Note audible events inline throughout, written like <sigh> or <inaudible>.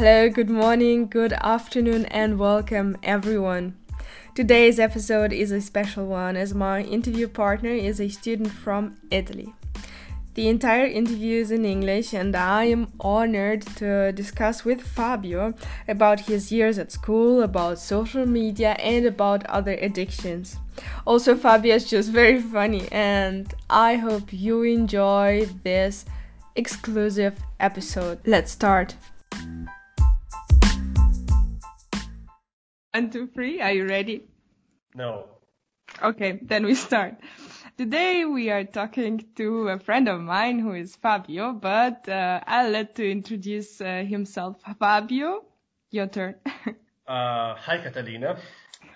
Hello, good morning, good afternoon, and welcome everyone. Today's episode is a special one as my interview partner is a student from Italy. The entire interview is in English, and I am honored to discuss with Fabio about his years at school, about social media, and about other addictions. Also, Fabio is just very funny, and I hope you enjoy this exclusive episode. Let's start. One, two, three. Are you ready? No. Okay, then we start. Today we are talking to a friend of mine who is Fabio, but uh, I'll let to introduce uh, himself. Fabio, your turn. <laughs> uh, hi, Catalina.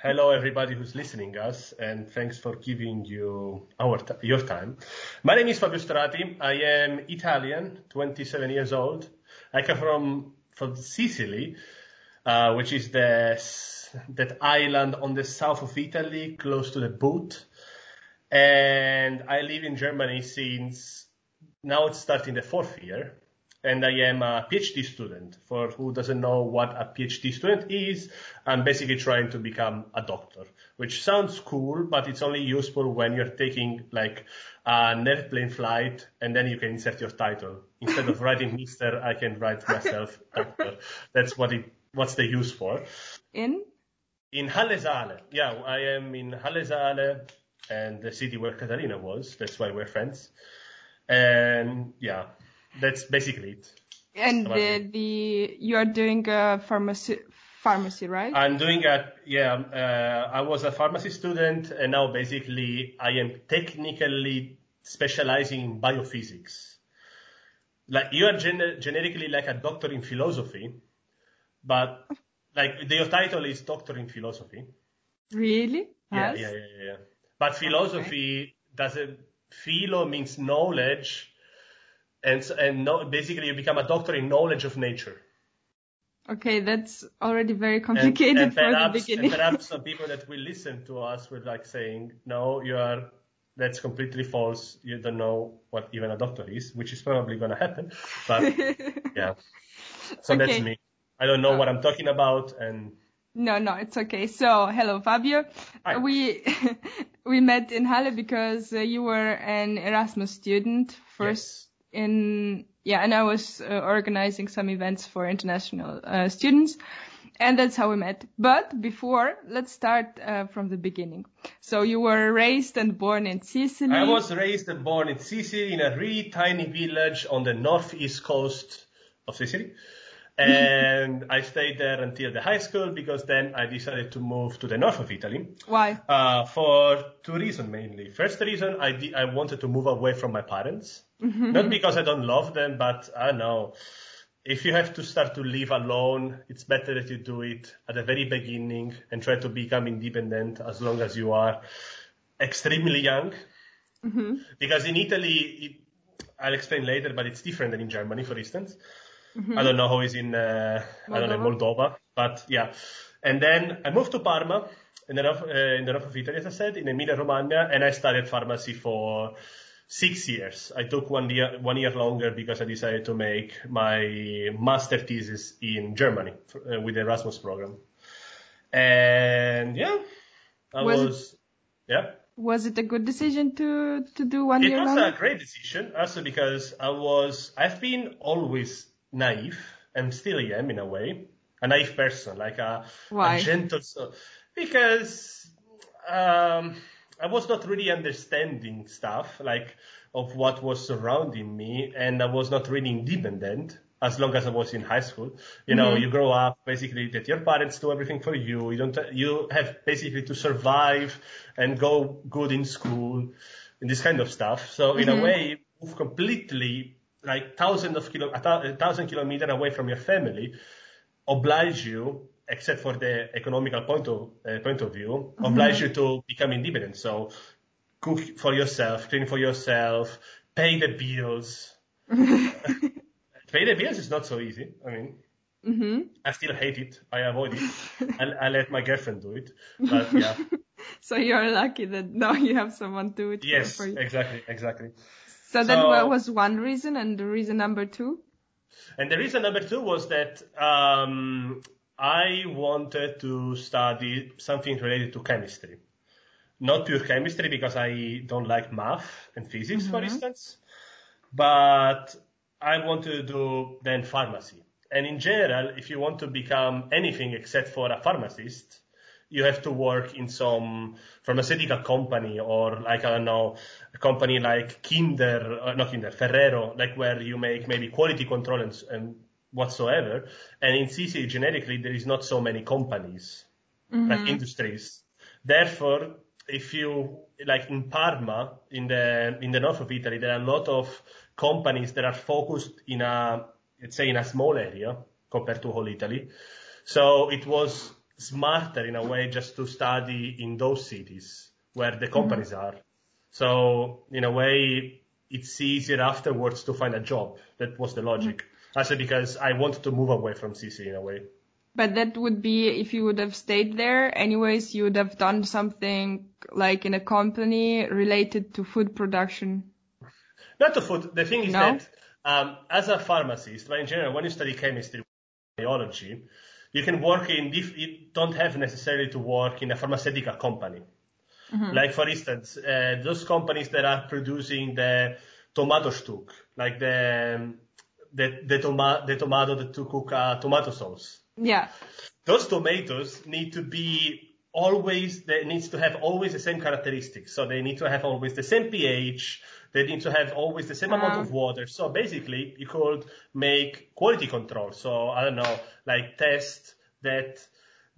Hello, everybody who's listening us, and thanks for giving you our t- your time. My name is Fabio Strati. I am Italian, 27 years old. I come from from Sicily, uh, which is the that island on the south of Italy, close to the boot and I live in Germany since now it's starting the fourth year, and I am a PhD student. For who doesn't know what a PhD student is, I'm basically trying to become a doctor, which sounds cool, but it's only useful when you're taking like an airplane flight and then you can insert your title. Instead of writing Mister, I can write myself doctor. That's what it, what's the use for. In? In Halle Saale. Yeah, I am in Halle Saale and the city where Catalina was. That's why we're friends. And yeah, that's basically it. And the, the you are doing a pharmacy pharmacy, right? I'm doing a yeah. Uh, I was a pharmacy student, and now basically I am technically specializing in biophysics. Like you are gen- generically like a doctor in philosophy, but like your title is doctor in philosophy. Really? Yeah, yeah, yeah, yeah. But philosophy okay. doesn't, philo means knowledge, and, and no, basically you become a doctor in knowledge of nature. Okay, that's already very complicated and, and perhaps, the beginning. and perhaps some people that will listen to us will like saying, no, you are, that's completely false. You don't know what even a doctor is, which is probably going to happen. But <laughs> yeah, so okay. that's me. I don't know what I'm talking about and no, no, it's okay. So, hello, Fabio. Hi. We <laughs> we met in Halle because uh, you were an Erasmus student first yes. in yeah, and I was uh, organizing some events for international uh, students, and that's how we met. But before, let's start uh, from the beginning. So you were raised and born in Sicily. I was raised and born in Sicily in a really tiny village on the northeast coast of Sicily and I stayed there until the high school because then I decided to move to the north of Italy. Why? Uh, for two reasons mainly. First reason, I, di- I wanted to move away from my parents. Mm-hmm. Not because I don't love them, but I know if you have to start to live alone, it's better that you do it at the very beginning and try to become independent as long as you are extremely young. Mm-hmm. Because in Italy, it, I'll explain later, but it's different than in Germany, for instance. Mm-hmm. I don't know how it's in uh, I don't know Moldova, but yeah. And then I moved to Parma in the north, uh, in the north of Italy, as I said, in Emilia Romagna, and I studied pharmacy for six years. I took one year one year longer because I decided to make my master thesis in Germany uh, with the Erasmus program. And yeah, I was, was yeah. Was it a good decision to to do one year? it year was longer? a great decision, also because I was I've been always naive and still I am in a way a naive person like a, a gentle soul because um, I was not really understanding stuff like of what was surrounding me and I was not really independent as long as I was in high school. You know, Mhm. you grow up basically that your parents do everything for you. You don't, you have basically to survive and go good in school and this kind of stuff. So in Mhm. a way, move completely like thousands of kilo, a thousand kilometers away from your family oblige you, except for the economical point of, uh, point of view, oblige you to become independent. So cook for yourself, clean for yourself, pay the bills. <laughs> pay the bills is not so easy. I mean, hmm I still hate it. I avoid it. <laughs> I, I let my girlfriend do it. But yeah. <laughs> So you're lucky that now you have someone to do it for- yes, for you. exactly, exactly. So that So- was one reason, and the reason number two. And the reason number two was that um, I wanted to study something related to chemistry. Not pure chemistry because I don't like math and physics, for instance, but I wanted to do then pharmacy. And in general, if you want to become anything except for a pharmacist, you have to work in some pharmaceutical company or like, I don't know, a company like Kinder, uh, not Kinder, Ferrero, like where you make maybe quality control and, and whatsoever. And in Sicily generically, there is not so many companies, like industries. Therefore, if you, like in Parma, in the, in the north of Italy, there are a lot of companies that are focused in a, let's say in a small area compared to whole Italy. So it was smarter in a way just to study in those cities where the companies are. So in a way, it's easier afterwards to find a job. That was the logic. Also because I wanted to move away from Sicily in a way. But that would be if you would have stayed there. Anyways, you would have done something like in a company related to food production. Not to food. The thing is No? that um, as a pharmacist, but in general, when you study chemistry, biology, you can work in. Diff- you don't have necessarily to work in a pharmaceutical company. Like for instance, uh, those companies that are producing the tomato stuck, like the the the, toma- the tomato that to cook uh, tomato sauce. Yeah. those tomatoes need to be always they needs to have always the same characteristics. So they need to have always the same pH. They need to have always the same amount of ah. water. So basically, you could make quality control. So I don't know, like test that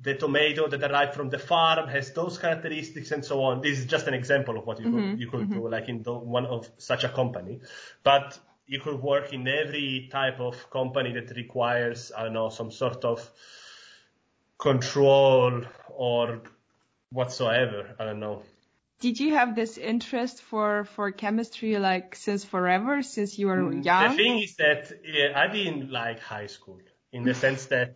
the tomato that arrived from the farm has those characteristics and so on. This is just an example of what you could, mm-hmm. you could mm-hmm. do, like in the, one of such a company. But you could work in every type of company that requires, I don't know, some sort of control or whatsoever. I don't know. Did you have this interest for for chemistry like since forever, since you were Mm, The thing is that yeah, I didn't like high school in the sense that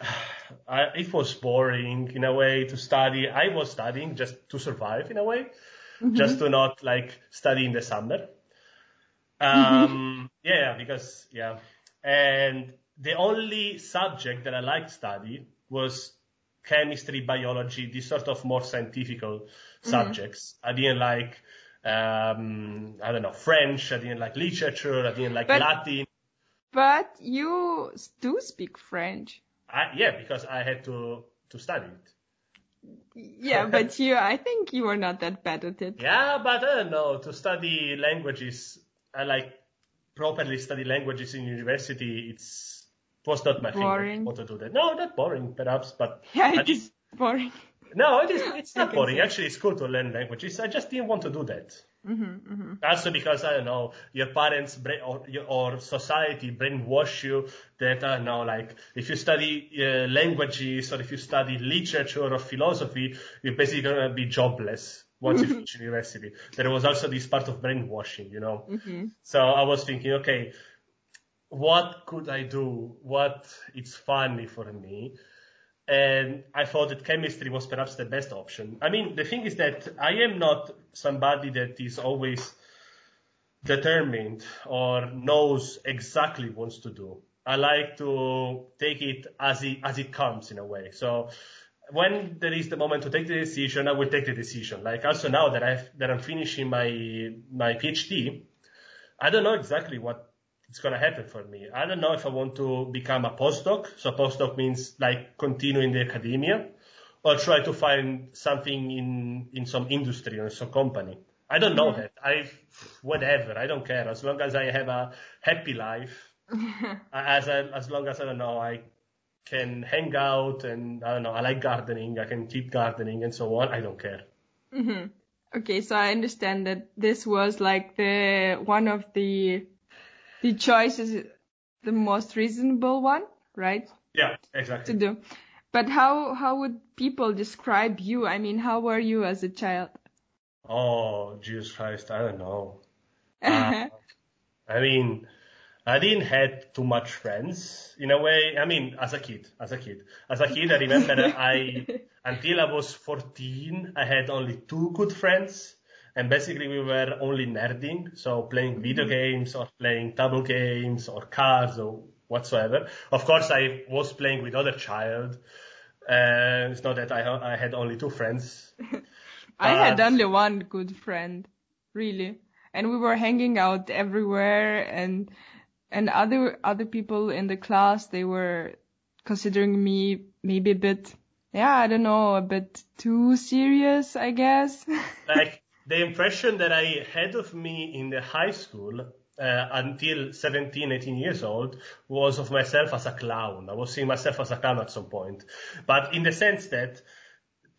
<sighs> I, it was boring in a way to study. I was studying just to survive in a way, just to not like study in the summer. Um, <laughs> yeah, because yeah, and the only subject that I liked study was chemistry, biology, these sort of more scientific subjects. I didn't like, um, I don't know, French. I didn't like literature. I didn't like But- Latin. But you do speak French. I, yeah, because I had to to study it. Yeah, <laughs> but you, I think you were not that bad at it. Yeah, but I don't know. To study languages, I like properly study languages in university. It's was not my thing. What to do that? No, not boring, perhaps, but <laughs> Yeah, I it is boring. No, it is, it's not <laughs> boring. Actually, it's cool to learn languages. I just didn't want to do that. Mm-hmm, Also because, I don't know, your parents bra- or, or society brainwash you that, I don't know, like, if you study uh, languages or if you study literature or philosophy, you're basically to be jobless once you <laughs> finish university. There was also this part of brainwashing, you know. So I was thinking, okay, what could I do? What is funny for me? and I thought that chemistry was perhaps the best option. I mean, the thing is that I am not somebody that is always determined or knows exactly wants to do. I like to take it as it as it comes in a way. So when there is the moment to take the decision, I will take the decision. Like also now that I that I'm finishing my my PhD, I don't know exactly what it's gonna happen for me. I don't know if I want to become a postdoc. So postdoc means like continue in the academia, or try to find something in in some industry or some company. I don't know mm-hmm. that. I whatever. I don't care as long as I have a happy life. <laughs> as I, as long as I don't know I can hang out and I don't know I like gardening. I can keep gardening and so on. I don't care. Mm-hmm. Okay, so I understand that this was like the one of the the choice is the most reasonable one, right? Yeah, exactly. To do. But how how would people describe you? I mean, how were you as a child? Oh, Jesus Christ, I don't know. <laughs> Uh, I mean, I didn't had too much friends in a way. I mean, as a kid, as a kid, as a kid, I remember I <laughs> until I was 14, I had only two good friends. And basically we were only nerding, so playing video games or playing table games or cards or whatsoever. Of course, I was playing with other child. Uh, it's not that I I had only two friends. <laughs> I had only one good friend, really, and we were hanging out everywhere, and and other other people in the class they were considering me maybe a bit yeah I don't know a bit too serious I guess. <laughs> like the impression that I had of me in the high school uh, until 17, 18 years old was of myself as a clown. I was seeing myself as a clown at some point. But in the sense that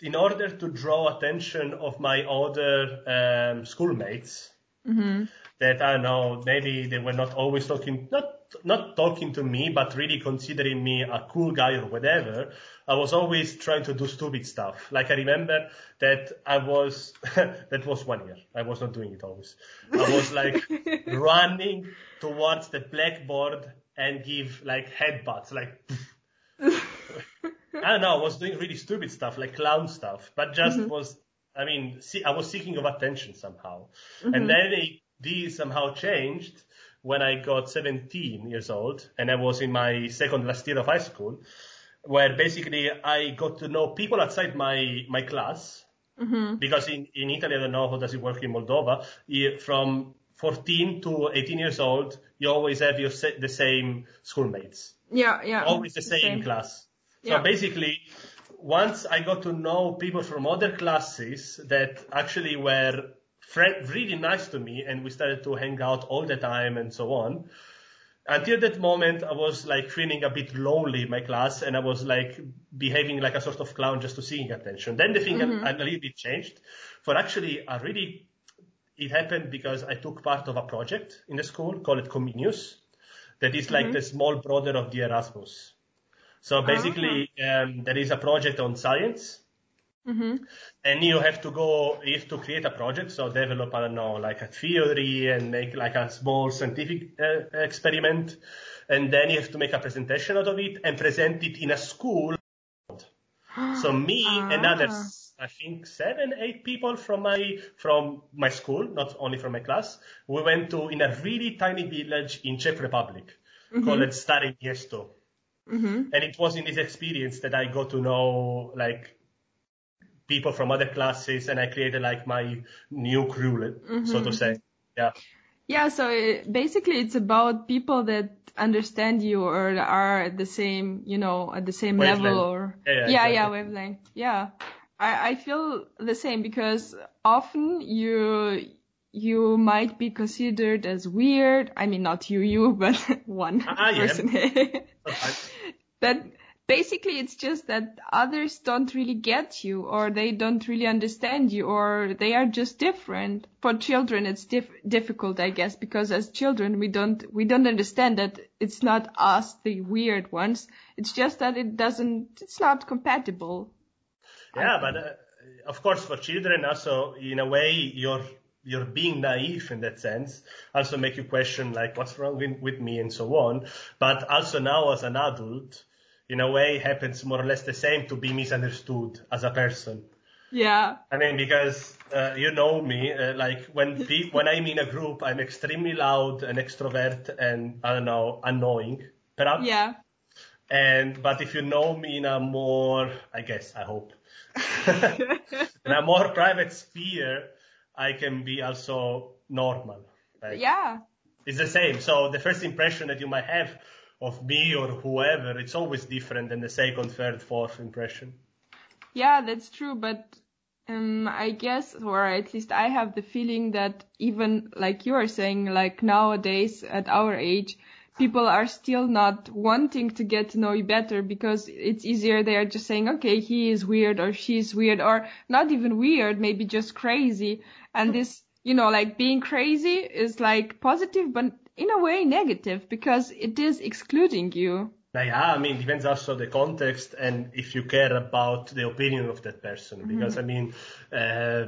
in order to draw attention of my other um, schoolmates, mm-hmm. that I know maybe they were not always talking, not not talking to me, but really considering me a cool guy or whatever, I was always trying to do stupid stuff. Like I remember that I was, <laughs> that was one year. I was not doing it always. I was like <laughs> running towards the blackboard and give like headbutts, like, <laughs> I don't know, I was doing really stupid stuff, like clown stuff, but just mm-hmm. was, I mean, see, I was seeking of attention somehow. Mm-hmm. And then it, these somehow changed when I got 17 years old and I was in my second last year of high school, where basically I got to know people outside my, my class. Mm-hmm. Because in, in Italy, I don't know how does it work in Moldova. From 14 to 18 years old, you always have your the same schoolmates. Yeah, yeah. Always the same, same. class. So yeah. basically, once I got to know people from other classes that actually were friend, really nice to me, and we started to hang out all the time and so on. Until that moment, I was like feeling a bit lonely in my class, and I was like behaving like a sort of clown just to seeking attention. Then the thing mm-hmm. a, a little bit changed. For actually, I really, it happened because I took part of a project in the school called Comenius, that is like mm-hmm. the small brother of the Erasmus. So basically, uh-huh. um, there is a project on science Mm-hmm. And you have to go, you have to create a project, so develop, I don't know, like a theory and make like a small scientific uh, experiment. And then you have to make a presentation out of it and present it in a school. <gasps> so me ah. and others, I think seven, eight people from my, from my school, not only from my class, we went to, in a really tiny village in Czech Republic mm-hmm. called Staré Město. Mm-hmm. And it was in this experience that I got to know like people from other classes and I created like my new crew, mm-hmm. so to say. Yeah. Yeah, so it, basically it's about people that understand you or are at the same, you know, at the same wavelength. level or yeah, yeah, yeah, exactly. yeah, wavelength. Yeah. I, I feel the same because often you you might be considered as weird. I mean, not you, you, but <laughs> one I person. <laughs> that basically it's just that others don't really get you or they don't really understand you or they are just different for children it's dif- difficult i guess because as children we don't we don't understand that it's not us the weird ones it's just that it doesn't it's not compatible yeah but uh, of course for children also in a way you're you're being naive in that sense also make you question like what's wrong with, with me and so on but also now as an adult in a way happens more or less the same to be misunderstood as a person. Yeah. I mean, because uh, you know me, uh, like when <laughs> pe- when I'm in a group, I'm extremely loud and extrovert and I don't know, annoying, perhaps. Yeah. And but if you know me in a more, I guess, I hope, <laughs> <laughs> in a more private sphere, I can be also normal. Like, yeah. It's the same. So the first impression that you might have of me or whoever, it's always different than the second, third, fourth impression. Yeah, that's true, but um, I guess, or at least I have the feeling that even like you are saying, like nowadays at our age, people are still not wanting to get to know you better because it's easier. They are just saying, okay, he is weird or she's weird or not even weird, maybe just crazy. And this, you know, like being crazy is like positive, but in a way negative because it is excluding you. Yeah, I mean, depends also the context and if you care about the opinion of that person. Mm-hmm. Because I mean, uh,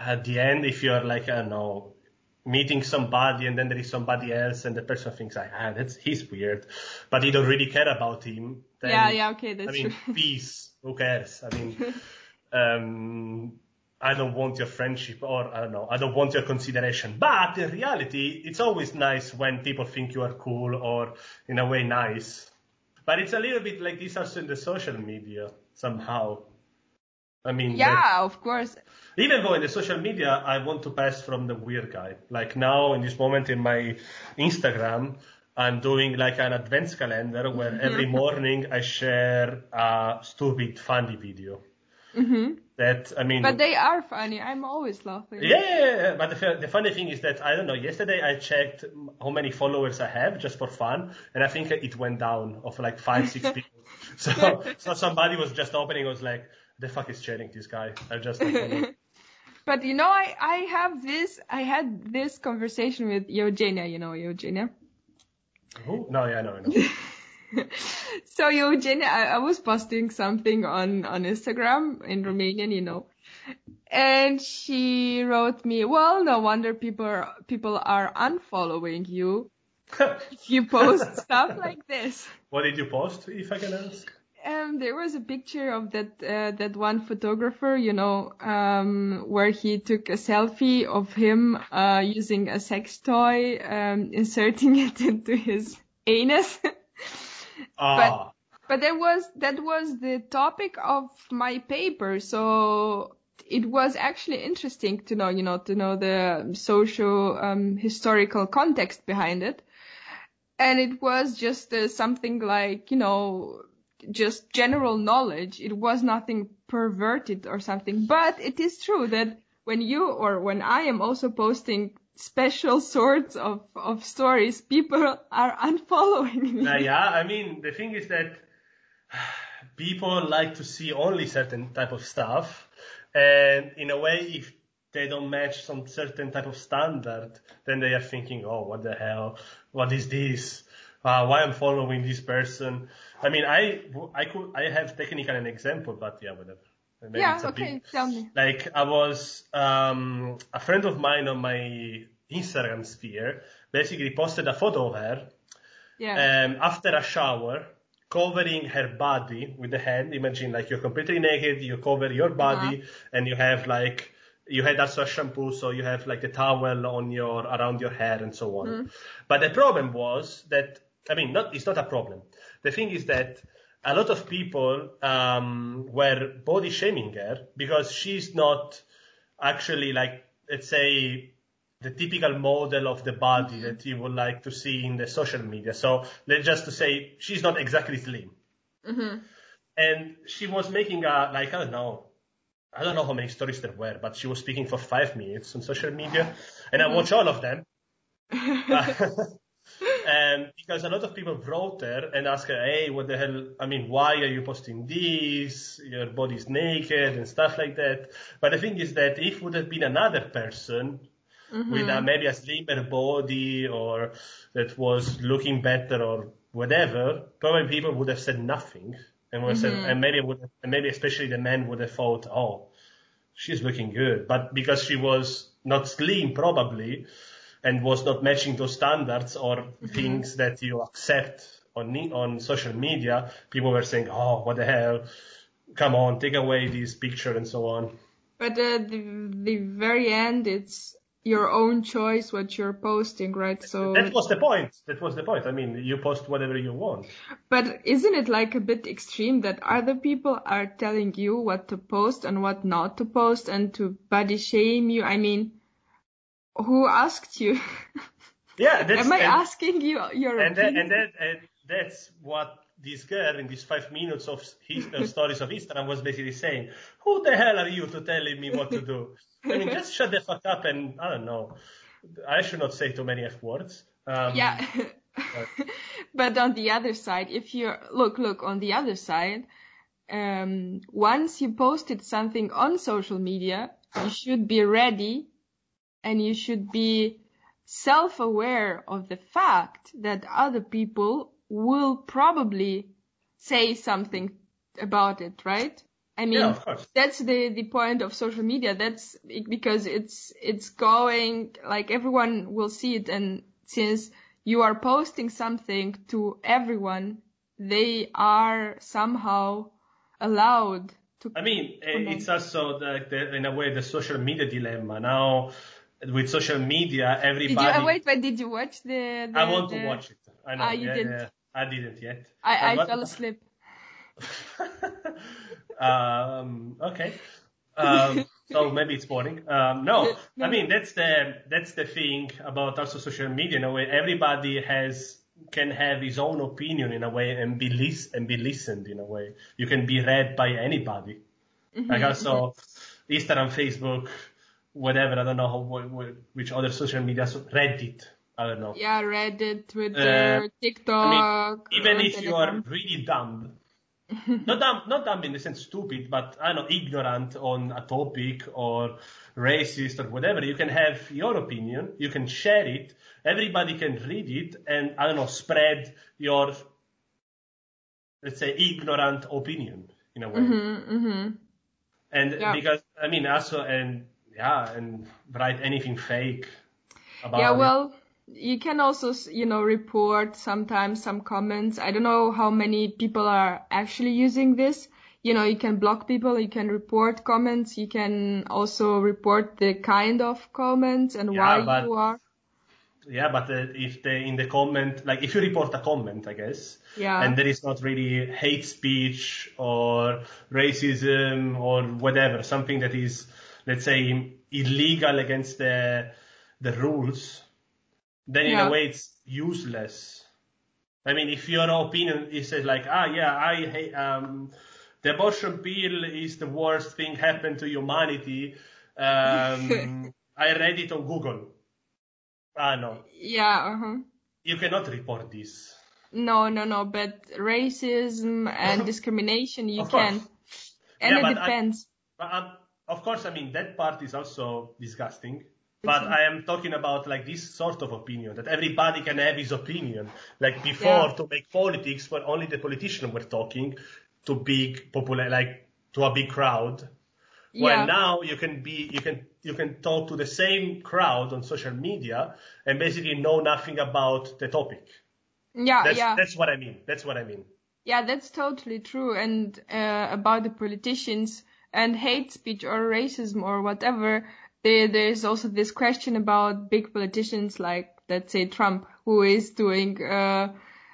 at the end, if you're like, I don't know, meeting somebody and then there is somebody else and the person thinks like, ah, that's he's weird, but you don't really care about him. Then, yeah, yeah, okay, that's I mean, true. <laughs> peace. Who cares? I mean, <laughs> um, I don't want your friendship or I don't know, I don't want your consideration. But in reality, it's always nice when people think you are cool or in a way nice. But it's a little bit like this also in the social media somehow. I mean, yeah, of course. Even though in the social media, I want to pass from the weird guy. Like now, in this moment in my Instagram, I'm doing like an advent calendar where mm-hmm. every morning I share a stupid funny video. Mm-hmm. That I mean, but they are funny. I'm always laughing. Yeah, yeah, yeah. but the, the funny thing is that I don't know. Yesterday I checked how many followers I have just for fun, and I think it went down of like five, six <laughs> people. So, so somebody was just opening, was like, "The fuck is sharing this guy?" I just. <laughs> but you know, I I have this. I had this conversation with Eugenia. You know Eugenia. Who? No, yeah, no, I know. <laughs> <laughs> so Eugenia, I, I was posting something on on Instagram in Romanian, you know, and she wrote me, "Well, no wonder people are, people are unfollowing you <laughs> if you post stuff like this." What did you post, if I can ask? Um, there was a picture of that uh, that one photographer, you know, um, where he took a selfie of him uh, using a sex toy, um, inserting <laughs> it into his anus. Ah. But but that was that was the topic of my paper, so it was actually interesting to know, you know, to know the social um, historical context behind it. And it was just uh, something like, you know, just general knowledge. It was nothing perverted or something. But it is true that when you or when I am also posting special sorts of, of stories, people are unfollowing me. Uh, yeah, I mean, the thing is that <sighs> people like to see only certain type of stuff. And in a way, if they don't match some certain type of standard, then they are thinking, oh, what the hell? What is this? Uh, why I'm following this person? I mean, I, I could, I have technically an example, but yeah, whatever. Maybe yeah, okay, big, tell me. Like I was, um, a friend of mine on my Instagram sphere basically posted a photo of her. Yeah. Um, after a shower, covering her body with the hand. Imagine like you're completely naked, you cover your body, uh-huh. and you have like you had also a shampoo, so you have like the towel on your around your hair and so on. Mm. But the problem was that I mean, not it's not a problem. The thing is that a lot of people um, were body shaming her because she's not actually like let's say the typical model of the body mm-hmm. that you would like to see in the social media. So let's just to say she's not exactly slim. Mm-hmm. And she was making a like I don't know, I don't know how many stories there were, but she was speaking for five minutes on social media, and mm-hmm. I watch all of them. <laughs> <laughs> And because a lot of people wrote her and asked her, hey, what the hell? I mean, why are you posting this? Your body's naked and stuff like that. But the thing is that if would have been another person mm-hmm. with a, maybe a slimmer body or that was looking better or whatever, probably people would have said nothing. And, mm-hmm. said, and maybe would have, and maybe especially the men would have thought, oh, she's looking good. But because she was not slim, probably, and was not matching those standards or mm-hmm. things that you accept on on social media, people were saying, "Oh, what the hell? Come on, take away this picture and so on." But uh, the the very end, it's your own choice what you're posting, right? So that was the point. That was the point. I mean, you post whatever you want. But isn't it like a bit extreme that other people are telling you what to post and what not to post and to body shame you? I mean, who asked you? <laughs> Yeah, that's, am I and, asking you your and opinion? That, and that and that's what this girl in these five minutes of his, uh, stories of Instagram was basically saying. Who the hell are you to telling me what to do? I mean, just shut the fuck up and I don't know. I should not say too many f words. Um, yeah. but. <laughs> but on the other side, if you look, look on the other side, um, once you posted something on social media, you should be ready and you should be self-aware of the fact that other people will probably say something about it, right? I mean, yeah, that's the, the point of social media. That's because it's, it's going, like everyone will see it. And since you are posting something to everyone, they are somehow allowed to. I mean, comment. it's also the, the, in a way the social media dilemma now. With social media, everybody. Did you wait? Wait, did you watch the? the I want the, to watch it. I know. Ah, you yeah, didn't. yeah. I didn't yet. I, I But fell asleep. <laughs> um, okay. Um, so maybe it's boring. Um, <laughs> no, I mean that's the that's the thing about also social media. In a way, everybody has can have his own opinion in a way and be lis- and be listened in a way. You can be read by anybody. Like also Instagram, Facebook, whatever. I don't know how, wh- wh- which other social media. So Reddit. I don't know. Yeah, Reddit, Twitter, Uh, TikTok. even uh, if you are really dumb, <laughs> not dumb, not dumb in the sense stupid, but I don't know, ignorant on a topic or racist or whatever, you can have your opinion, you can share it, everybody can read it, and I don't know, spread your, let's say, ignorant opinion in a way. Mm-hmm. And Yeah. because I mean, also and yeah, and write anything fake about Yeah, it. well, you can also, you know, report sometimes some comments. I don't know how many people are actually using this. You know, you can block people, you can report comments, you can also report the kind of comments and Yeah, why but- you are. Yeah, but uh, if they in the comment, like if you report a comment, I guess, Yeah. and there is not really hate speech or racism or whatever, something that is, let's say, illegal against the the rules, then in a way it's useless. I mean, if your opinion is like, ah, yeah, I hate, um, the abortion bill is the worst thing happened to humanity. Um, <laughs> I read it on Google. Ah, no, Yeah, uh-huh. you cannot report this. No, no, no, but racism and <laughs> discrimination you can. And Yeah, it but I- depends. But um, of course, I mean that part is also disgusting. But I am talking about like this sort of opinion that everybody can have his opinion. Like before, Yeah. to make politics, where only the politicians were talking to big popular, like to a big crowd. Well, Yeah. now you can be, you can, you can talk to the same crowd on social media and basically know nothing about the topic. Yeah, That's, yeah. that's what I mean. That's what I mean. Yeah, that's totally true. And uh, about the politicians and hate speech or racism or whatever, there there's also this question about big politicians like let's say Trump, who is doing uh,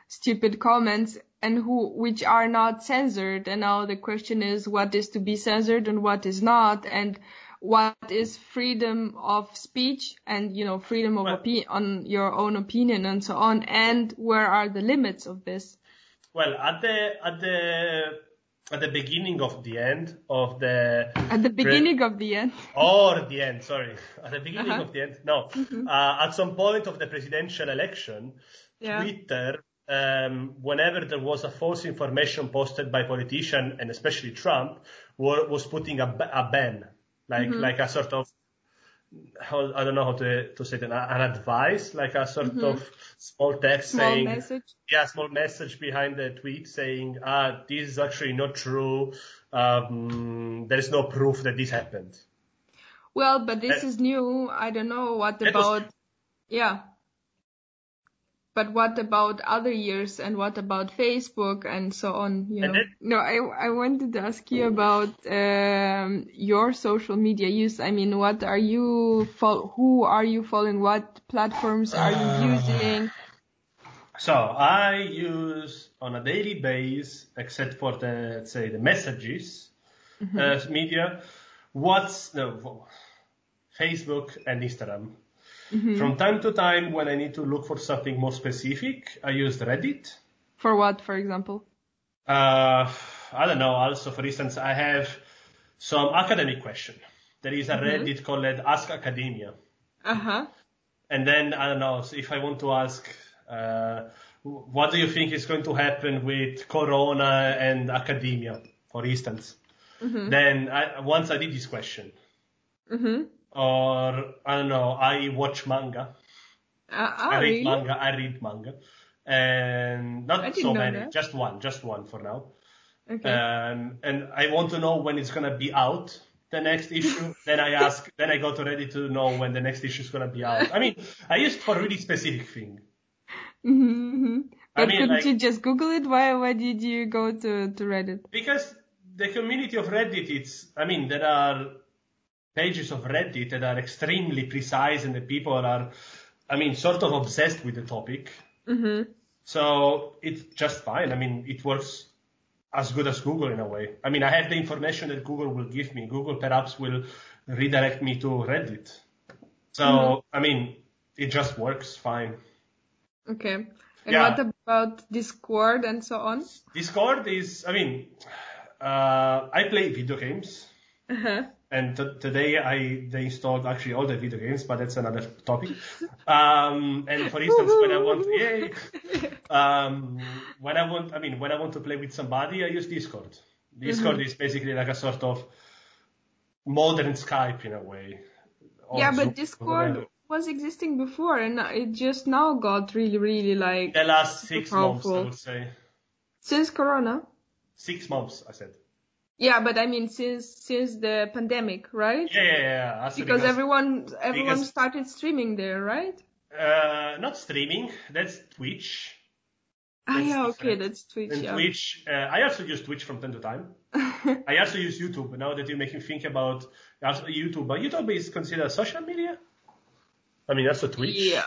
stupid comments and who which are not censored. And now the question is what is to be censored and what is not, and what is freedom of speech and you know freedom of Well- opi- on your own opinion and so on, and where are the limits of this? Well, at the at the at the beginning of the end of the At the beginning of the end. or the end, sorry, <laughs> at the beginning Uh-huh. of the end, no, uh, at some point of the presidential election, Yeah. Twitter, um, whenever there was a false information posted by politician and especially Trump, wa- was putting a, a ban, like Mm-hmm. like a sort of how, I don't know how to, to say it, an, an advice, like a sort of small text Mm-hmm. Small saying, message. yeah, small message behind the tweet saying, ah, this is actually not true. Um, there is no proof that this happened. Well, but this is new. I don't know what That was- about. Yeah. But what about other years and what about Facebook and so on? You know. No, I I wanted to ask you about um, your social media use. I mean, what are you fol- Who are you following? What platforms are Uh, you using? So I use on a daily basis, except for the let's say the messages uh, media, what's no, Facebook and Instagram. From time to time, when I need to look for something more specific, I use Reddit. For what, for example? Uh, I don't know. Also, for instance, I have some academic question. There is a Reddit called Ask Academia. Uh huh. And then I don't know so if I want to ask, uh, what do you think is going to happen with Corona and academia, for instance? Then I, once I did this question, Mm-hmm. Or I don't know, I watch manga. Uh, ah, I read really? manga. I read manga, and not so many, that. just one, just one for now. Okay. Um, and I want to know when it's gonna be out. The next <laughs> issue, then I ask, then I go to Reddit to know when the next issue is gonna be out. I mean, I used for really specific thing. Mm-hmm. I But mean, couldn't like- you just Google it? Why why did you go to to Reddit? because the community of Reddit. It's I mean there are pages of Reddit that are extremely precise and the people are I mean sort of obsessed with the topic. Mm-hmm. So it's just fine. I mean it works as good as Google in a way. I mean I have the information that Google will give me. Google perhaps will redirect me to Reddit. So Mm-hmm. I mean it just works fine. Okay. And Yeah. what about Discord and so on? Discord is, I mean, uh, I play video games, Uh-huh. And t- today I they installed actually all the video games, but that's another topic. <laughs> Um, and for instance, when I <laughs> want, yay, um, when I want, I mean, when I want to play with somebody, I use Discord. Discord is basically like a sort of modern Skype in a way. Yeah, Zoom, but Discord was existing before and it just now got really, really like The last six months, I would say. since Corona. Six months, I said. Yeah, but I mean since since the pandemic, right? Yeah, yeah, yeah. Actually, Because everyone everyone because- started streaming there, right? Uh, not streaming. That's Twitch. Ah, That's yeah, okay, that's Twitch. And yeah. Twitch. Uh, I also use Twitch from time to time. <laughs> I also use YouTube. Now that you make me think about also YouTube, but YouTube is considered social media. I mean, that's also Twitch. yeah,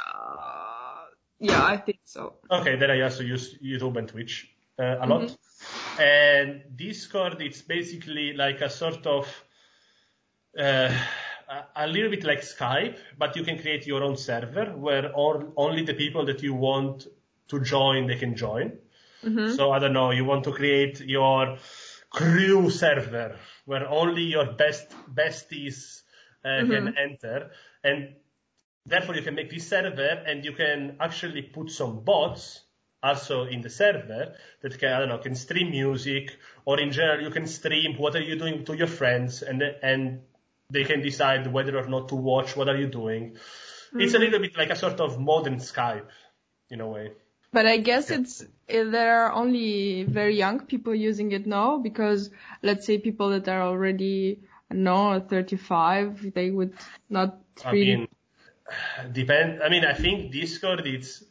yeah, I think so. Okay, then I also use YouTube and Twitch uh, a lot. Mm-hmm. And Discord, it's basically like a sort of uh, a- little bit like Skype, but you can create your own server where all, only the people that you want to join they can join. So I don't know, you want to create your crew server where only your best besties uh, can enter, and therefore you can make this server and you can actually put some bots also in the server that can I don't know can stream music or in general you can stream what are you doing to your friends and and they can decide whether or not to watch what are you doing. It's a little bit like a sort of modern Skype in a way. But I guess it's eh, there are only very young people using it now because let's say people that are already no 35 they would not I mean, <sighs> depend. I mean, I think Discord is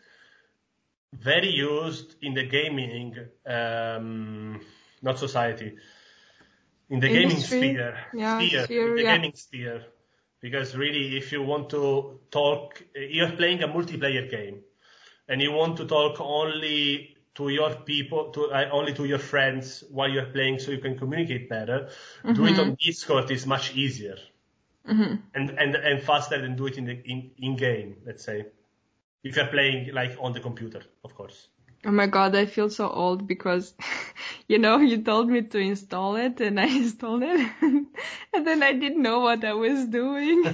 very used in the gaming, um, not society, in the Industry? gaming sphere, Yeah, sphere, sphere, in the yeah. gaming sphere. Because really, if you want to talk, you're playing a multiplayer game, and you want to talk only to your people, to uh, only to your friends while you're playing, so you can communicate better. Do it on Discord is much easier and, and and faster than do it in the in, in game, let's say. If you're playing like on the computer, of course. Oh my god, I feel so old because, <laughs> you know, you told me to install it and I <laughs> installed it <laughs> and then I didn't know what I was doing.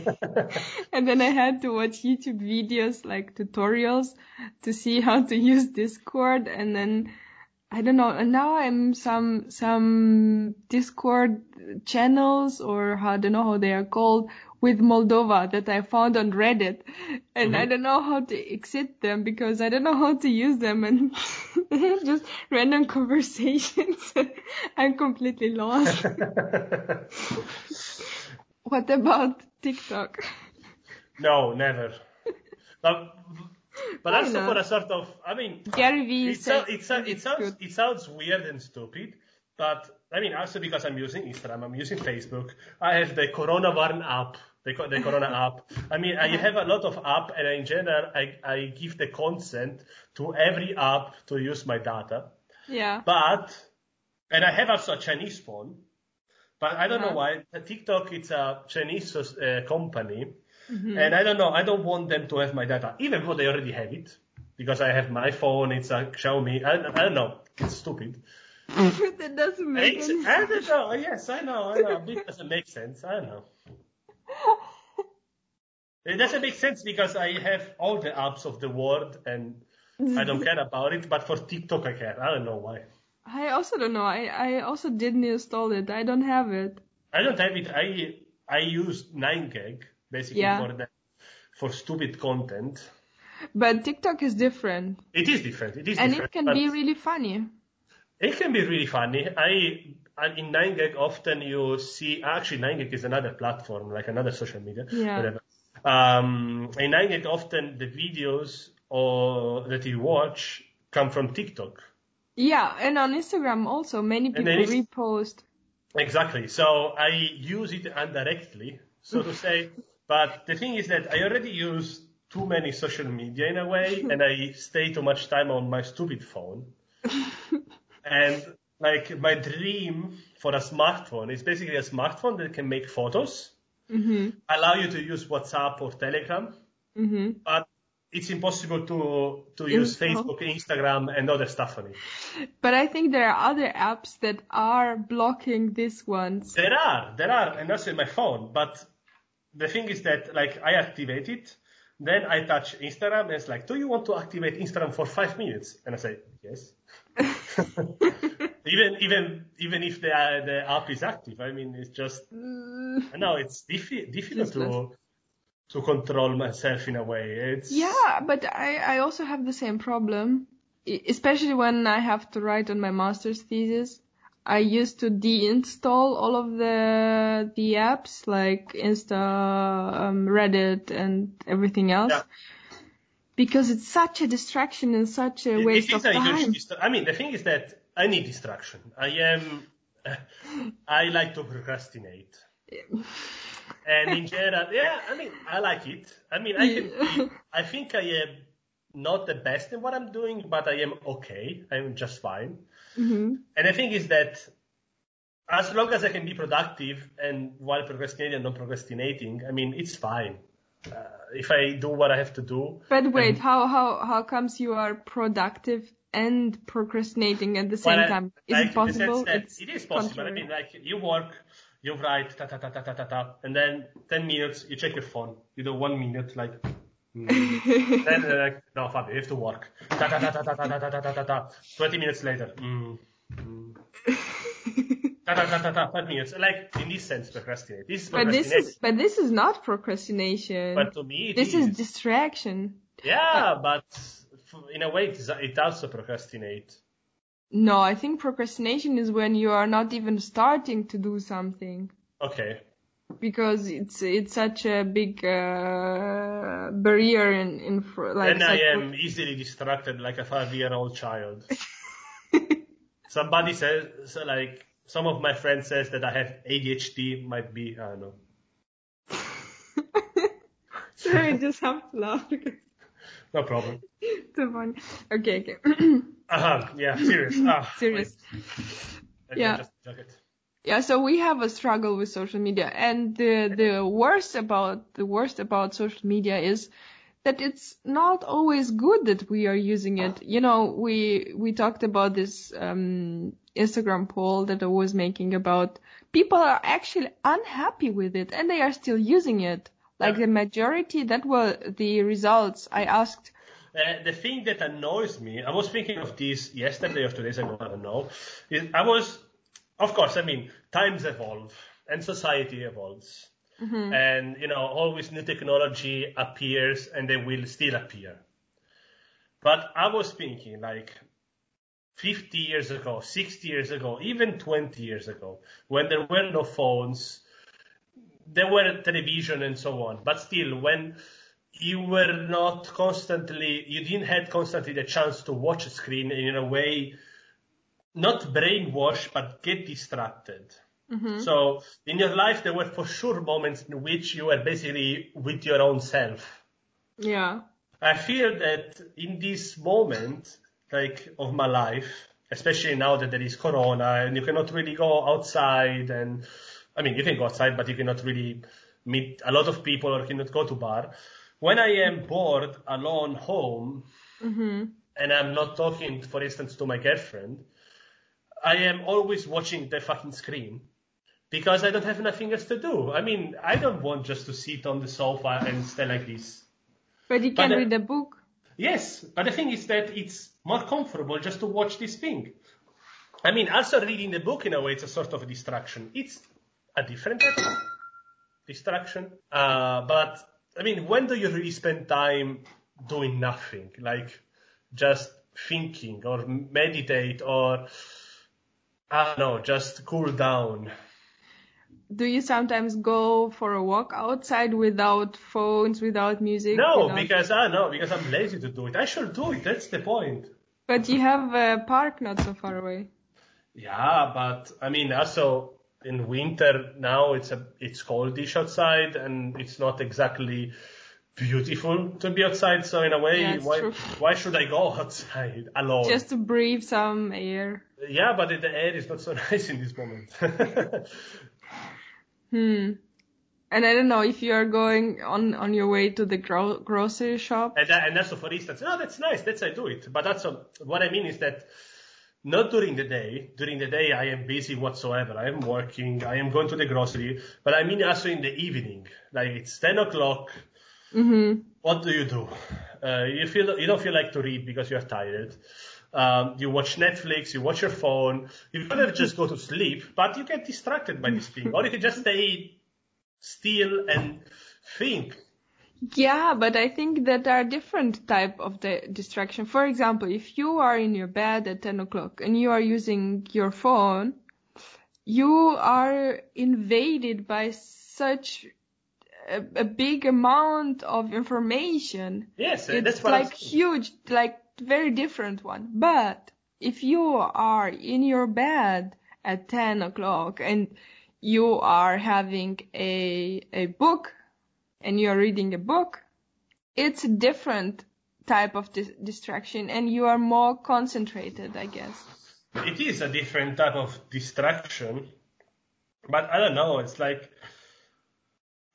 and then I had to watch YouTube videos like tutorials to see how to use Discord and then I don't know, and now I'm some, some Discord channels or I don't know how they are called with Moldova that I found on Reddit. And I mm-hmm. don't know how to exit them because I don't know how to use them and <laughs> just random conversations. <laughs> I'm completely lost. <laughs> what about TikTok? No, never. But but also for a sort of, I mean, Gary Vee it, so, it, so, it sounds good. it sounds weird and stupid, but I mean also because I'm using Instagram, I'm using Facebook. I have the Corona Warn app, the, the Corona app. I mean, I have a lot of app, and in general, I I give the consent to every app to use my data. Yeah. But, and I have also a Chinese phone, but I don't know Uh-huh. why. TikTok, it's a Chinese uh, company, Mm-hmm. and I don't know, I don't want them to have my data, even though they already have it, because I have my phone, it's a Xiaomi, I, I don't know, it's stupid. <laughs> that doesn't make any I don't know, yes, I know, I know, it doesn't make sense, I don't know. It doesn't make sense because I have all the apps of the world and I don't care <laughs> about it, but for TikTok I care, I don't know why. I also don't know. I, I also didn't install it. I don't have it. I don't have it. I I use 9gag basically Yeah. for the for stupid content. But TikTok is different. It is different. It is And different. it can be really funny. It can be really funny. I I- in 9gag often you see actually 9gag is another platform like another social media Yeah. whatever. Um, in 9gag often the videos or that you watch come from TikTok. Yeah, and on Instagram also many people repost. Exactly. So I use it indirectly, so to say. <laughs> But the thing is that I already use too many social media in a way, <laughs> and I stay too much time on my stupid phone. <laughs> and like my dream for a smartphone is basically a smartphone that can make photos, Mm-hmm. allow you to use WhatsApp or Telegram, Mm-hmm. but it's impossible to to use Facebook, Instagram, and other stuff on it. But I think there are other apps that are blocking these ones. There are, there are, and that's in my phone. But the thing is that like I activate it, then I touch Instagram, and it's like, do you want to activate Instagram for five minutes? And I say yes. <laughs> even even even if the uh, the app is active, I mean, it's just Mm, I know it's diffi- difficult to to control myself in a way. It's Yeah, but I, I also have the same problem, especially when I have to write on my master's thesis. I used to deinstall all of the the apps like Insta, um, Reddit, and everything else. Yeah. Because it's such a distraction and such a waste of a time. distra- I mean, the thing is that I need distraction. I am, <laughs> I like to procrastinate. <laughs> And in general, yeah, I mean, I like it. I mean, I can, <laughs> I think I am not the best in what I'm doing, but I am okay. I'm just fine. hmm And the thing is that as long as I can be productive and while procrastinating and not procrastinating, I mean, it's fine. Uh, if I do what I have to do, But wait, and- how how how comes you are productive and procrastinating at the same Well, time? Is like, it possible? in the sense that It's it is possible. contrary. I mean, like you work, you write, ta ta ta ta ta ta ta, and then ten minutes you check your phone. You do one minute, like. mm. then uh, like, no, Fabio, you have to work. Ta ta ta ta ta ta ta ta ta ta ta. Twenty minutes later. Mm. Mm. Ta ta ta ta. Five minutes. Like in this sense, procrastinate. This is But this is but this is not procrastination. But to me, this is distraction. Yeah, but f- in a way, it, is, it also procrastinate. No, I think procrastination is when you are not even starting to do something Okay. because it's it's such a big uh, barrier in in like. then I am easily distracted like a five-year-old child. <laughs> Somebody says, so like, some of my friends says that I have ADHD. Might be, I don't know. <laughs> Sorry, I just have to laugh because No problem. <laughs> so funny. Okay, okay. <clears throat> Uh-huh. Yeah, serious. Ah, <laughs> Serious. wait. Let me Yeah. Yeah, so we have a struggle with social media, and the the worst about the worst about social media is that it's not always good that we are using it. You know, we we talked about this um, Instagram poll that I was making about people are actually unhappy with it, and they are still using it. Like Yeah. the majority, that were the results. I asked Uh, the thing that annoys me, I was thinking of this yesterday or two days ago, I don't know. Is I was, of course, I mean, times evolve and society evolves. Mm-hmm. And, you know, always new technology appears and they will still appear. But I was thinking like 50 years ago, 60 years ago, even 20 years ago, when there were no phones, there were television and so on. But still, when you were not constantly, you didn't have constantly the chance to watch a screen and in a way, not brainwash, but get distracted. Mm-hmm. So in your life, there were for sure moments in which you were basically with your own self. Yeah. I feel that in this moment, like of my life, especially now that there is Corona and you cannot really go outside, and I mean you can go outside, but you cannot really meet a lot of people or cannot go to bar. When I am bored alone home, mm-hmm. and I'm not talking, for instance, to my girlfriend, I am always watching the fucking screen because I don't have nothing else to do. I mean, I don't want just to sit on the sofa and stay like this. But you But can the- read a book. Yes, but the thing is that it's more comfortable just to watch this thing. I mean, also reading the book in a way, it's a sort of a distraction. It's a different type of distraction. Uh, but I mean, when do you really spend time doing nothing? Like just thinking or meditate or, I don't know, just cool down. Do you sometimes go for a walk outside without phones, without music? No, without- because ah, I know, because I'm lazy to do it. I should do it. That's the point. But you have a park not so far away. Yeah, but I mean, also in winter now it's a it's coldish outside and it's not exactly beautiful to be outside. So in a way, Yeah, why true. why should I go <laughs> outside alone? Just to breathe some air. Yeah, but the air is not so <laughs> nice in this moment. <laughs> Hmm. And I don't know if you are going on on your way to the gro- grocery shop. and, that, and that's for instance, oh, that's nice. That's I do it. But that's a, what I mean is that not during the day. During the day, I am busy whatsoever. I am working. I am going to the grocery. But I mean also in the evening. Like it's 10 o'clock. Mm-hmm. What do you do? Uh, you feel you don't feel like to read because you're tired. Um, you watch Netflix, you watch your phone. You could have just go to sleep, but you get distracted by this thing, or you can just stay still and think. Yeah, but I think that there are different type of the distraction. For example, if you are in your bed at 10 o'clock and you are using your phone, you are invaded by such a, a big amount of information. Yes, It's that's what I'm like huge, like very different one. But if you are in your bed at 10 o'clock and you are having a, a book and you're reading a book, it's a different type of dis- distraction and you are more concentrated, I guess. It is a different type of distraction, but I don't know. It's like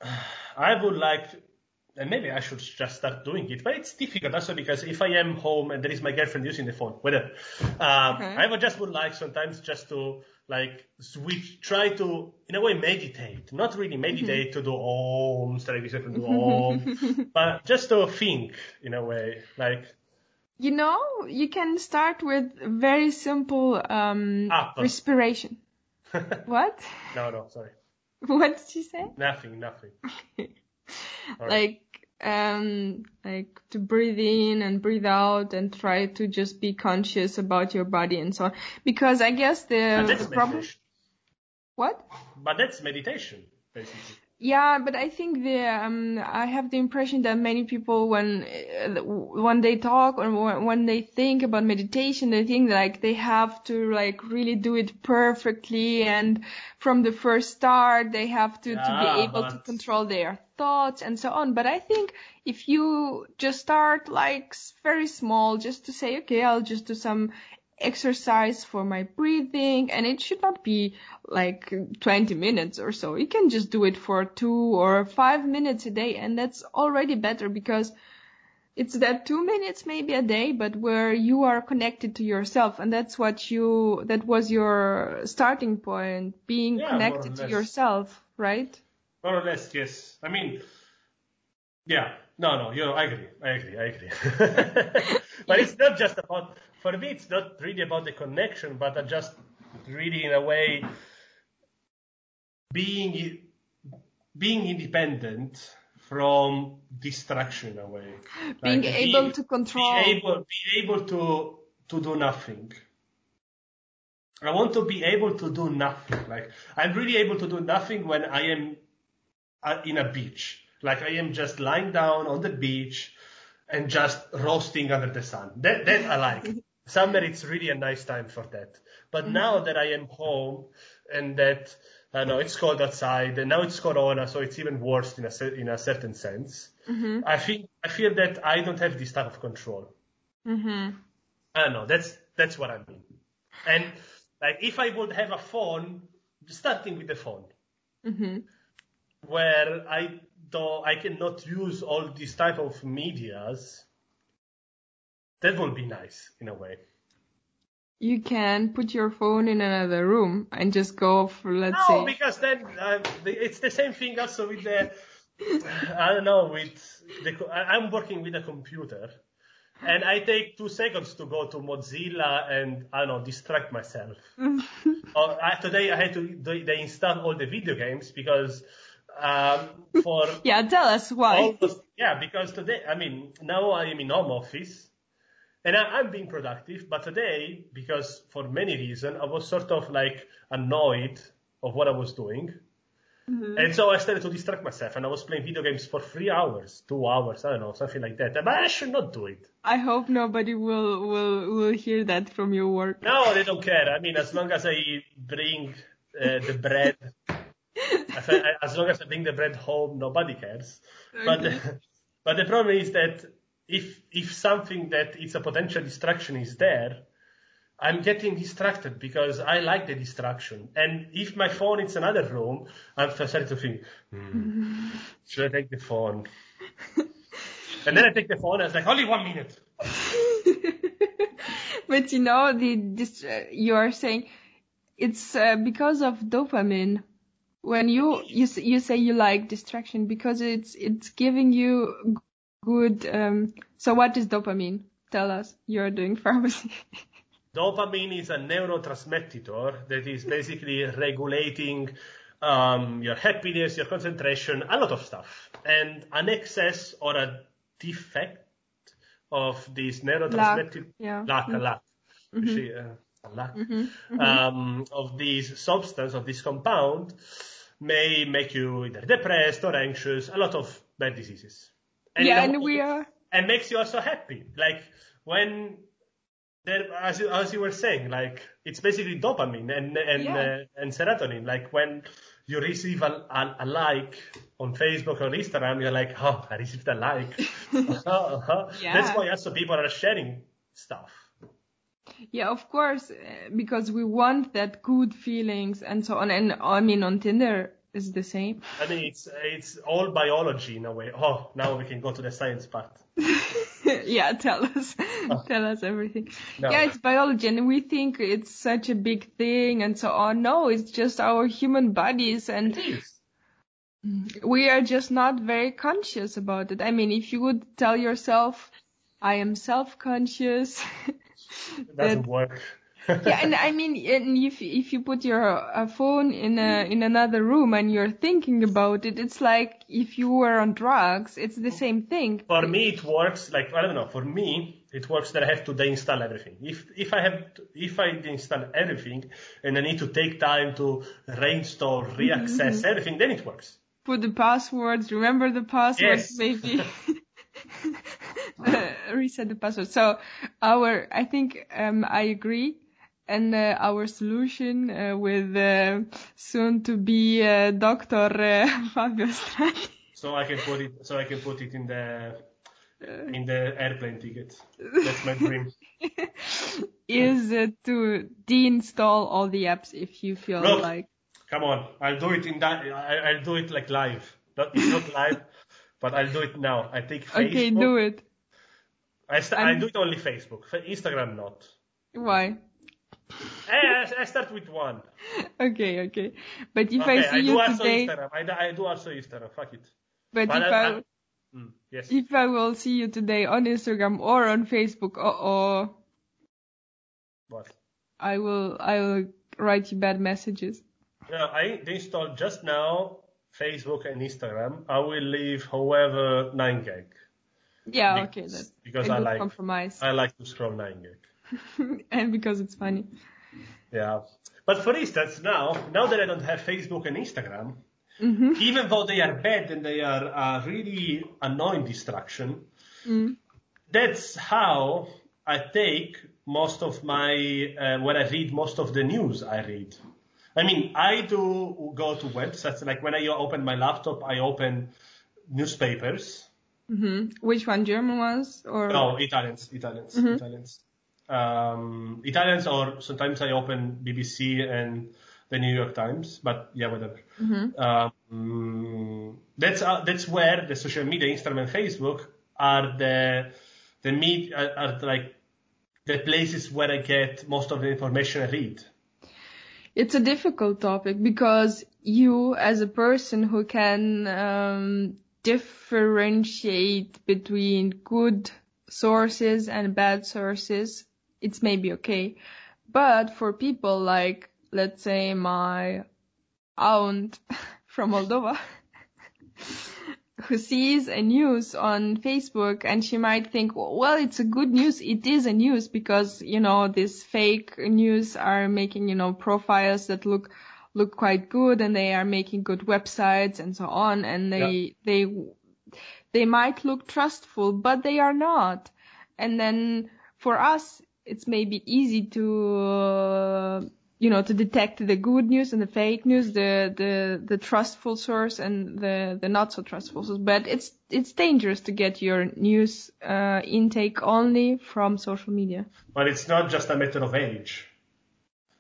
<sighs> I would like, and maybe I should just start doing it. But it's difficult also because if I am home and there is my girlfriend using the phone, whatever, um, Okay. I would just would like sometimes just to like switch, try to in a way meditate, not really meditate to do om, study yourself and do <laughs> om, but just to think in a way, like You know, you can start with very simple um, respiration. <laughs> What? no, no, sorry, <laughs> What did you say? nothing, nothing. Like um like to breathe in and breathe out and try to just be conscious about your body and so on because i guess But the problem meditation. what But that's meditation, basically. Yeah but i think the um i have the impression that many people when uh, when they talk or when- they think about meditation they think like they have to like really do it perfectly and from the first start they have to to be Yeah, able to control their thoughts and so on. But i think if you just start like very small just to say okay i'll just do some exercise for my breathing and it should not be like 20 minutes or so you can just do it for two or five minutes a day and that's already better because it's that two minutes maybe a day but where you are connected to yourself and that's what you that was your starting point being Yeah, connected to yourself right More or less, yes. I mean, yeah. No, no, you know, I agree. I agree. I agree. <laughs> but it's not just about, for me, it's not really about the connection, but uh, just really in a way being, being independent from distraction in a way. being Like, able be- to control be able, be able to to do nothing. I want to be able to do nothing. Like I'm really able to do nothing when I am uh, in a beach. Like I am just lying down on the beach and just roasting under the sun. That that I like. <laughs> Summer it's really a nice time for that. But now that I am home and that I know it's cold outside and now it's Corona, so it's even worse in a in a certain sense. I think I feel that I don't have this type of control. mhm I don't know. That's that's what I mean. And like if I would have a phone, starting with the phone, mhm where I do I cannot use all these type of medias, that would be nice in a way. you can put your phone in another room and just go for let's No, say because then uh, it's the same thing also with the I don't know with the I'm working with a computer. And I take two seconds to go to Mozilla and I don't know distract myself. <laughs> Today I had to they install all the video games because um, for <laughs> yeah tell us why almost yeah because today I mean now I am in home office and I, I'm being productive but today because for many reasons I was sort of like annoyed of what I was doing and so I started to distract myself and I was playing video games for three hours two hours I don't know something like that but I should not do it I hope nobody will will will hear that from your work. no they don't care I mean as long as I bring uh, the bread. <laughs> as long as I bring the bread home, nobody cares. Okay. But <laughs> but the problem is that if if something that it's a potential distraction is there, I'm getting distracted because I like the distraction. And if my phone is another room, I'm starting to think, hmm, should I take the phone? <laughs> and then I take the phone and it's like, only one minute. <laughs> but you know, the this, uh, you are saying it's uh, because of dopamine. When you you you say you like distraction because it's it's giving you good. Um, so what is dopamine? Tell us. You're doing pharmacy. <laughs> Dopamine is a neurotransmitter that is basically regulating um, your happiness, your concentration, a lot of stuff. And an excess or a defect of this neurotransmitter, lack, yeah. lack, mm-hmm. lack, mm-hmm. uh, lack mm-hmm. mm-hmm. Um, of this substance, of this compound, may make you either depressed or anxious, a lot of bad diseases. And yeah, and we are. And makes you also happy. Like when there, as you, as you were saying, like it's basically dopamine and and yeah. uh, and serotonin. Like when you receive a, a, a, like on Facebook or Instagram, you're like, oh, I received a like. <laughs> uh-huh, uh-huh. Yeah. That's why also people are sharing stuff. Yeah, of course, uh, because we want that good feelings and so on. And I mean, on Tinder is the same. I mean, it's it's all biology in a way. Oh, now we can go to the science part. <laughs> yeah, tell us, oh. tell us everything. No. Yeah, it's biology, and we think it's such a big thing and so on. No, it's just our human bodies, and mm, we are just not very conscious about it. I mean, if you would tell yourself, "I am self-conscious," it doesn't <laughs> work <laughs> yeah, and I mean, and if if you put your uh, phone in a in another room and you're thinking about it, it's like if you were on drugs. It's the same thing. For me, it works like I don't know. For me, it works that I have to deinstall everything. If if I have to, if I deinstall everything and I need to take time to reinstall, reaccess mm-hmm. everything, then it works. Put the passwords. Remember the passwords, yes. maybe. <laughs> <laughs> uh, reset the password. So our, I think um, I agree and uh, our solution uh, with uh, soon to be uh, Dr. Uh, <laughs> Fabio Strati. So I can put it. So I can put it in the in the airplane ticket. <laughs> That's my dream. Is to deinstall all the apps if you feel Look, like. Come on, I'll do it in that. I, will do it like live. Not, it's not live, <laughs> but I'll do it now. I take Facebook. Okay, do it. I, st- I do it only Facebook. Instagram not. Why? I, I start with one. Okay, okay. But if okay, I see I you today, Instagram. I, I do also Instagram. Fuck it. But, but if I, I mm, yes. if I will see you today on Instagram or on Facebook, uh oh. What? I will I will write you bad messages. Yeah, I installed just now Facebook and Instagram. I will leave, however, 9GAG. Yeah, because, okay, that's because I like compromise. I like to scroll 9GAG. <laughs> and because it's funny. Yeah. But for instance, now, now that I don't have Facebook and Instagram, mm-hmm. even though they are bad and they are a really annoying distraction, mm. that's how I take most of my, uh, when I read most of the news I read. I mean, I do go to websites, like when I open my laptop, I open newspapers. Mm-hmm. Which one, German ones or? No, Italians, Italians, mm-hmm. Italians um, Italians or sometimes I open BBC and the New York Times, but yeah, whatever. Mm-hmm. Um, that's uh, that's where the social media, Instagram and Facebook, are the the meet are, are like the places where I get most of the information I read. It's a difficult topic because you, as a person who can um, differentiate between good sources and bad sources, it's maybe okay. But for people like, let's say my aunt <laughs> from Moldova, <laughs> who sees a news on Facebook and she might think, well, it's a good news. It is a news because, you know, these fake news are making, you know, profiles that look, look quite good and they are making good websites and so on. And they, yeah. they, they might look trustful, but they are not. And then for us, it's maybe easy to uh, you know, to detect the good news and the fake news, the the the trustful source and the the not so trustful source. But it's it's dangerous to get your news uh, intake only from social media. But it's not just a matter of age.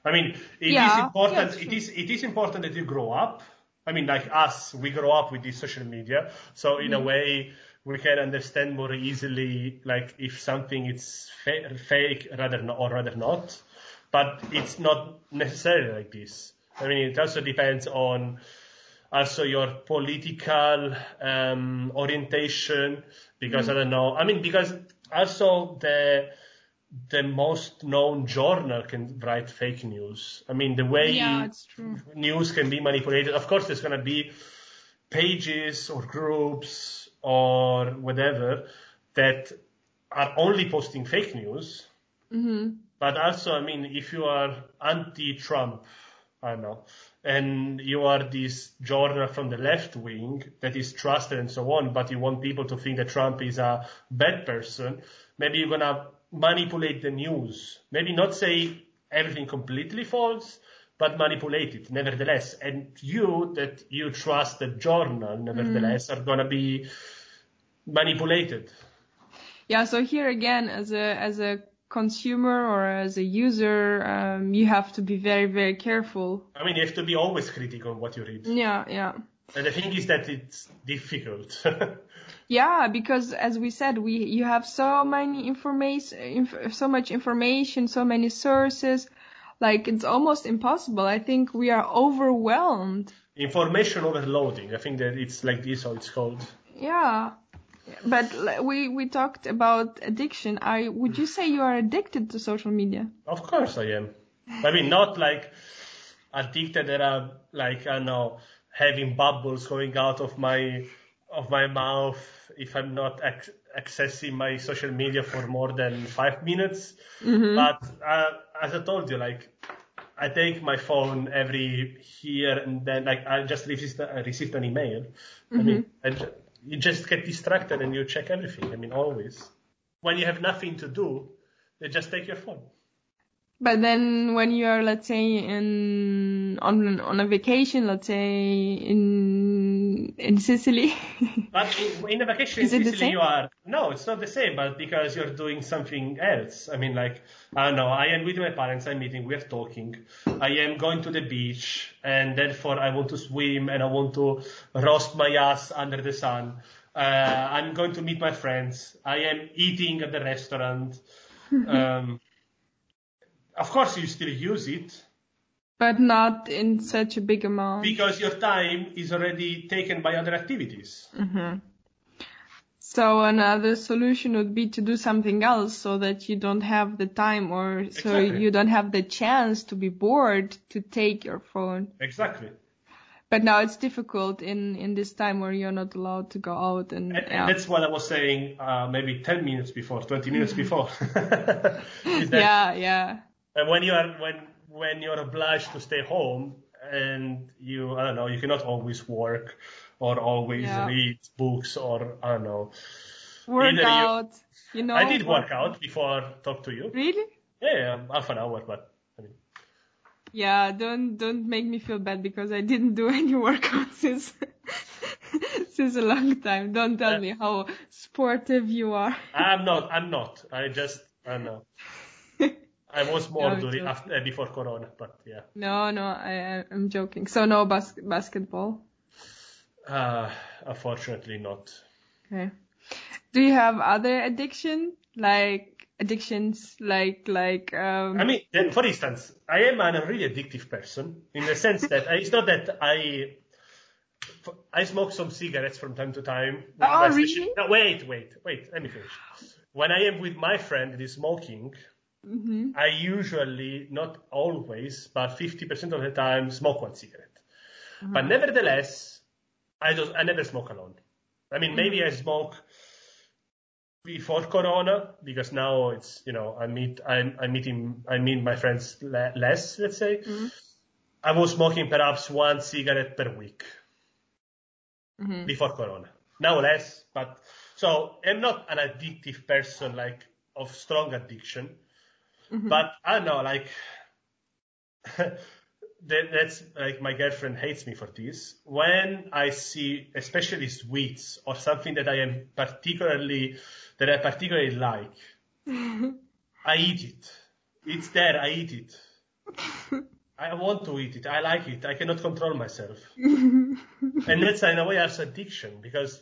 I mean, it yeah, is important. Yeah, it is it is important that you grow up. I mean, like us, we grow up with this social media, so in mm-hmm. a way we can understand more easily, like if something is fa- fake rather no, or rather not. But it's not necessarily like this. I mean, it also depends on also your political um, orientation, because mm-hmm. I don't know. I mean, because also the the most known journal can write fake news. I mean, the way yeah, news can be manipulated. Of course, there's going to be pages or groups or whatever that are only posting fake news. Mm-hmm. But also, I mean, if you are anti-Trump, I don't know, and you are this journal from the left wing that is trusted and so on, but you want people to think that Trump is a bad person, maybe you're gonna manipulate the news. Maybe not say everything completely false, but manipulate it nevertheless. And you that you trust the journal nevertheless mm. are gonna be manipulated. Yeah. So here again, as a as a consumer or as a user, um, you have to be very very careful. I mean, you have to be always critical on what you read. Yeah. Yeah. And the thing is that it's difficult. <laughs> Yeah, because as we said, we you have so many information, inf- so much information, so many sources. Like it's almost impossible. I think we are overwhelmed. Information overloading. I think that it's like this, how it's called. Yeah, but we we talked about addiction. I would you say you are addicted to social media? Of course I am. I mean, not like addicted that I'm like I don't know having bubbles going out of my of my mouth if I'm not ac- accessing my social media for more than five minutes. Mm-hmm. But uh, as I told you, like I take my phone every here and then, like I just received, I received an email. Mm-hmm. I mean, I, you just get distracted and you check everything. I mean, always. When you have nothing to do, you just take your phone. But then when you are, let's say, in on on a vacation, let's say in in Sicily. <laughs> but in, a vacation in Sicily, you are no, it's not the same. But because you're doing something else. I mean, like I don't know. I am with my parents. I'm meeting. We're talking. I am going to the beach, and therefore I want to swim and I want to roast my ass under the sun. Uh, I'm going to meet my friends. I am eating at the restaurant. <laughs> Um, of course, you still use it. But not in such a big amount. Because your time is already taken by other activities. Mm-hmm. So another solution would be to do something else so that you don't have the time or so exactly. you don't have the chance to be bored to take your phone. Exactly. But now it's difficult in, in this time where you're not allowed to go out and, and, yeah. and that's what I was saying uh, maybe 10 minutes before, 20 minutes before. <laughs> yeah, yeah. And when you are when when you're obliged to stay home and you I don't know you cannot always work or always yeah. read books or I don't know work out. You, you, know, I did work out before I talk to you. Really? Yeah, half an hour, but I mean. Yeah, don't don't make me feel bad because I didn't do <laughs> any workout since <laughs> since a long time. Don't tell uh, me how sportive you are. I'm not. <laughs> I'm not. I just I don't know. I was more no, during after, uh, before Corona, but yeah. No, no, I, I'm joking. So no bas- basketball. Uh, unfortunately not. Okay. Do you have other addiction like addictions like like um I mean then for instance I am a really addictive person in the sense that it's not that I I smoke some cigarettes from time to time. Oh really? No, wait, wait, wait. Let me finish. When I am with my friend that is smoking, Mm-hmm. I usually, not always, but 50% of the time smoke one cigarette. Mm-hmm. But nevertheless, I don't, I never smoke alone. I mean, mm-hmm. maybe I smoke before Corona because now it's, you know, I meet, I'm, I'm meeting, I meet my friends le- less, let's say. Mm-hmm. I was smoking perhaps one cigarette per week mm-hmm. before Corona. Now less, but so I'm not an addictive person, like of strong addiction. Mm-hmm. But I don't know, like <laughs> that, that's like my girlfriend hates me for this. When I see, especially sweets or something that I am particularly that I particularly like, <laughs> I eat it. It's there. I eat it. <laughs> I want to eat it. I like it. I cannot control myself. and that's in a way also addiction because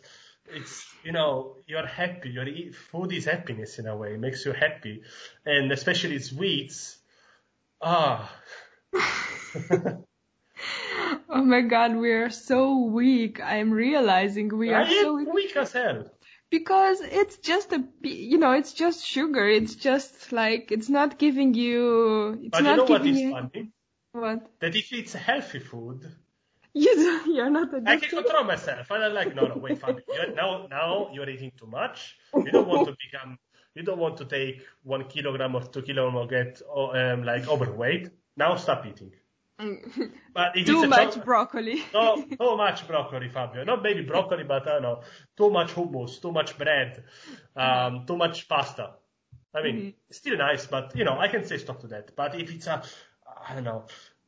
it's you know you're happy. Your food is happiness in a way. It makes you happy, and especially sweets. Ah. <laughs> oh my god, we are so weak. I'm realizing we are so weak. weak as hell. Because it's just a, you know, it's just sugar. It's just like it's not giving you. It's but not you know giving what is you, funny? What? That if it's healthy food, you you're not a addicted. I can control myself. I'm like, no, no, wait, Fabio. You're, now, now you're eating too much. You don't want to become. You don't want to take one kilogram or two kilogram or get um, like overweight. Now stop eating. <laughs> But too much broccoli. <laughs> no, too much broccoli, Fabio. Not maybe broccoli, but I don't know. Too much hummus, too much bread, um, too much pasta. I mean, mm-hmm. still nice, but you know, I can say stop to that. But if it's a, I don't know,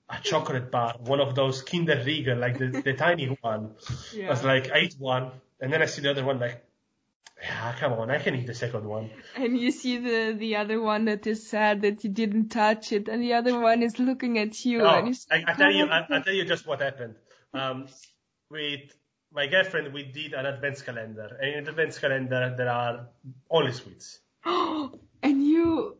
a chocolate bar, one of those Kinder Riegel, like the, the tiny <laughs> one, yeah. I was like, I eat one, and then I see the other one, like, yeah, come on, I can eat the second one. And you see the the other one that is sad that you didn't touch it, and the other one is looking at you. You I, I tell you, I, I tell you just what happened. <laughs> Um, with my girlfriend, we did an advent calendar, and in the advent calendar there are only sweets. <gasps> and you,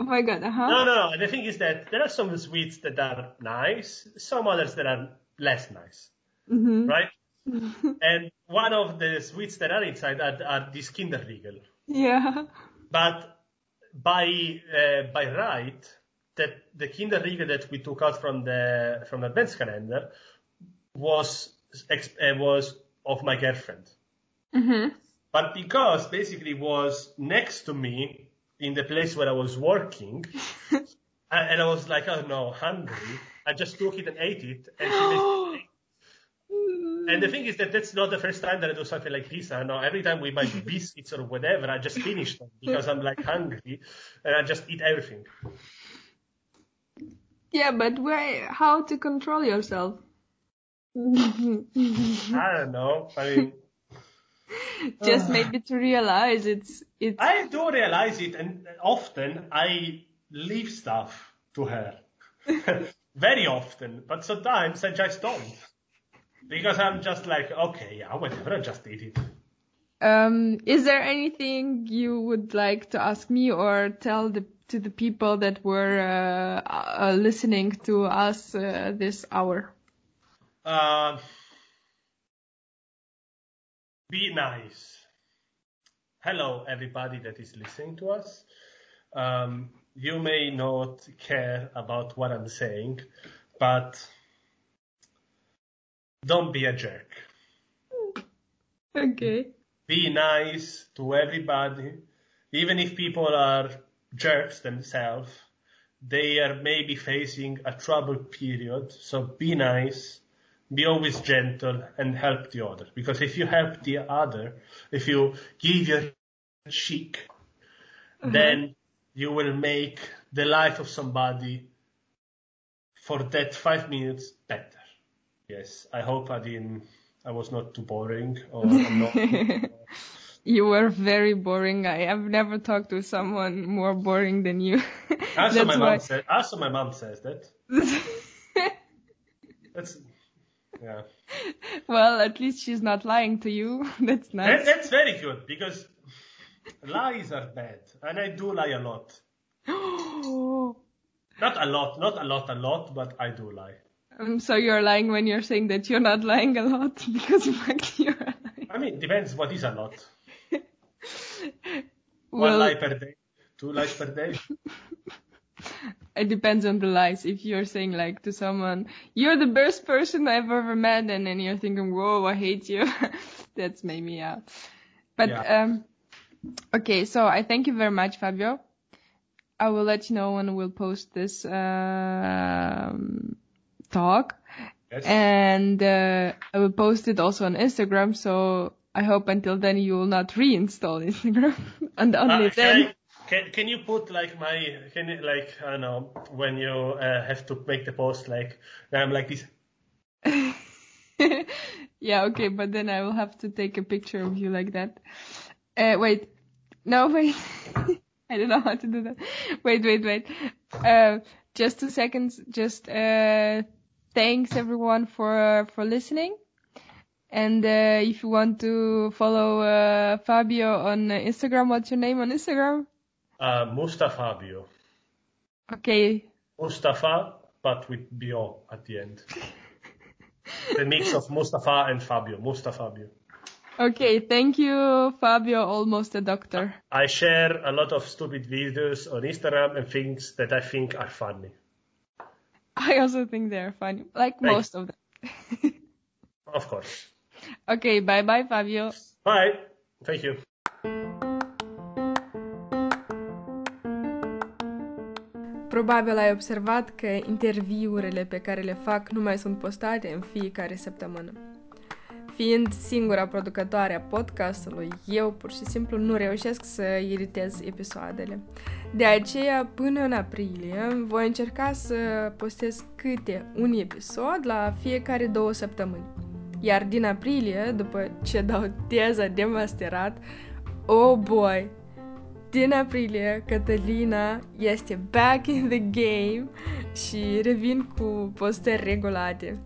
oh my god, huh? No, no, no. The thing is that there are some sweets that are nice, some others that are less nice, mm-hmm. right? <laughs> and one of the sweets that are inside are, are these Kinder Riegel. Yeah. But by uh, by right, that the Kinder Riegel that we took out from the from the advent calendar was uh, was of my girlfriend. Mm-hmm. But because basically was next to me in the place where I was working, <laughs> and I was like, oh no, hungry. I just took it and ate it, and she <gasps> and the thing is that that's not the first time that I do something like this. I know every time we buy biscuits or whatever, I just finish them because I'm like hungry and I just eat everything. Yeah, but where? How to control yourself? <laughs> I don't know. I mean, <laughs> just made me to realize it's it's. I do realize it, and often I leave stuff to her. <laughs> Very often, but sometimes I just don't because I'm just like, okay, yeah, whatever, I just did it. Um, is there anything you would like to ask me or tell the, to the people that were uh, uh, listening to us uh, this hour? Be nice. Hello, everybody that is listening to us. Um, you may not care about what I'm saying, but don't be a jerk. Okay. Be nice to everybody. Even if people are jerks themselves, they are maybe facing a troubled period. So be nice, be always gentle and help the other. Because if you help the other, if you give your cheek, mm-hmm. then you will make the life of somebody for that five minutes better. Yes, I hope I didn't. I was not too boring, or not. <laughs> you were very boring. I have never talked to someone more boring than you. also, <laughs> my why... mom said. Also, my mom says that. <laughs> that's yeah. <laughs> Well, at least she's not lying to you. <laughs> That's nice. That, that's very good because lies are bad, and I do lie a lot. <gasps> not a lot, not a lot, a lot, but I do lie. Um, so you're lying when you're saying that you're not lying a lot <laughs> because fact you're lying. I mean, depends what is a lot. well, One lie per day, two lies per day. It depends on the lies. If you're saying like to someone, "You're the best person I've ever met," and then you're thinking, "Whoa, I hate you," <laughs> that's maybe yeah. But yeah. um, okay, so I thank you very much, Fabio. I will let you know when we'll post this. Um, talk. Yes. And uh, I will post it also on Instagram. So I hope until then you will not reinstall Instagram, <laughs> and only uh, then. Can can, you put like my can you like I don't know when you uh, have to make the post like I'm like this. <laughs> yeah, okay, but then I will have to take a picture of you like that. Uh, wait, no, <laughs> wait. I don't know how to do that. Wait, wait, wait. Uh, just two seconds. Just uh, thanks everyone for for listening. And uh, if you want to follow uh, Fabio on Instagram, what's your name on Instagram? Uh, Mustafabio. Okay. Mustafa, but with bio at the end. <laughs> the mix of Mustafa and Fabio. Mustafabio. Okay, thank you, Fabio, almost a doctor. I share a lot of stupid videos on Instagram and things that I think are funny. I also think they're funny, like Thanks. most of them. of course. <laughs> Okay, bye bye, Fabio. Bye. Thank you. Probabil ai observat că interviurile pe care le fac nu mai sunt postate în fiecare săptămână. Fiind singura producătoare a podcastului, eu pur și simplu nu reușesc să iritez episoadele. De aceea, până în aprilie, voi încerca să postez câte un episod la fiecare două săptămâni. Iar din aprilie, după ce dau teza de masterat, oh boy, din aprilie, Catalina este back in the game și revin cu postări regulate.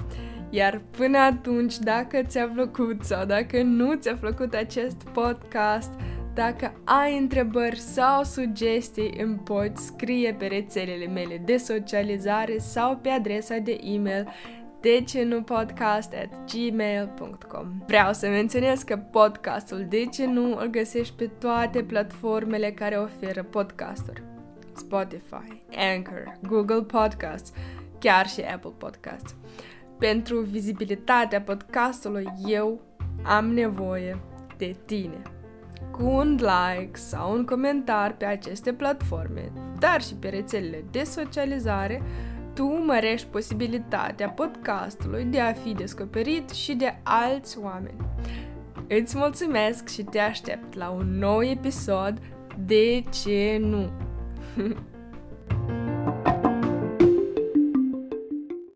Iar până atunci, dacă ți-a plăcut sau dacă nu ți-a plăcut acest podcast, dacă ai întrebări sau sugestii, îmi poți scrie pe rețelele mele de socializare sau pe adresa de e-mail de ce nu podcast at gmail.com Vreau să menționez că podcastul De ce nu îl găsești pe toate platformele care oferă podcasturi. Spotify, Anchor, Google Podcasts, chiar și Apple Podcasts. Pentru vizibilitatea podcastului, eu am nevoie de tine. Cu un like sau un comentar pe aceste platforme, dar și pe rețelele de socializare, tu mărești posibilitatea podcastului de a fi descoperit și de alți oameni. Îți mulțumesc și te aștept la un nou episod De ce nu? <laughs>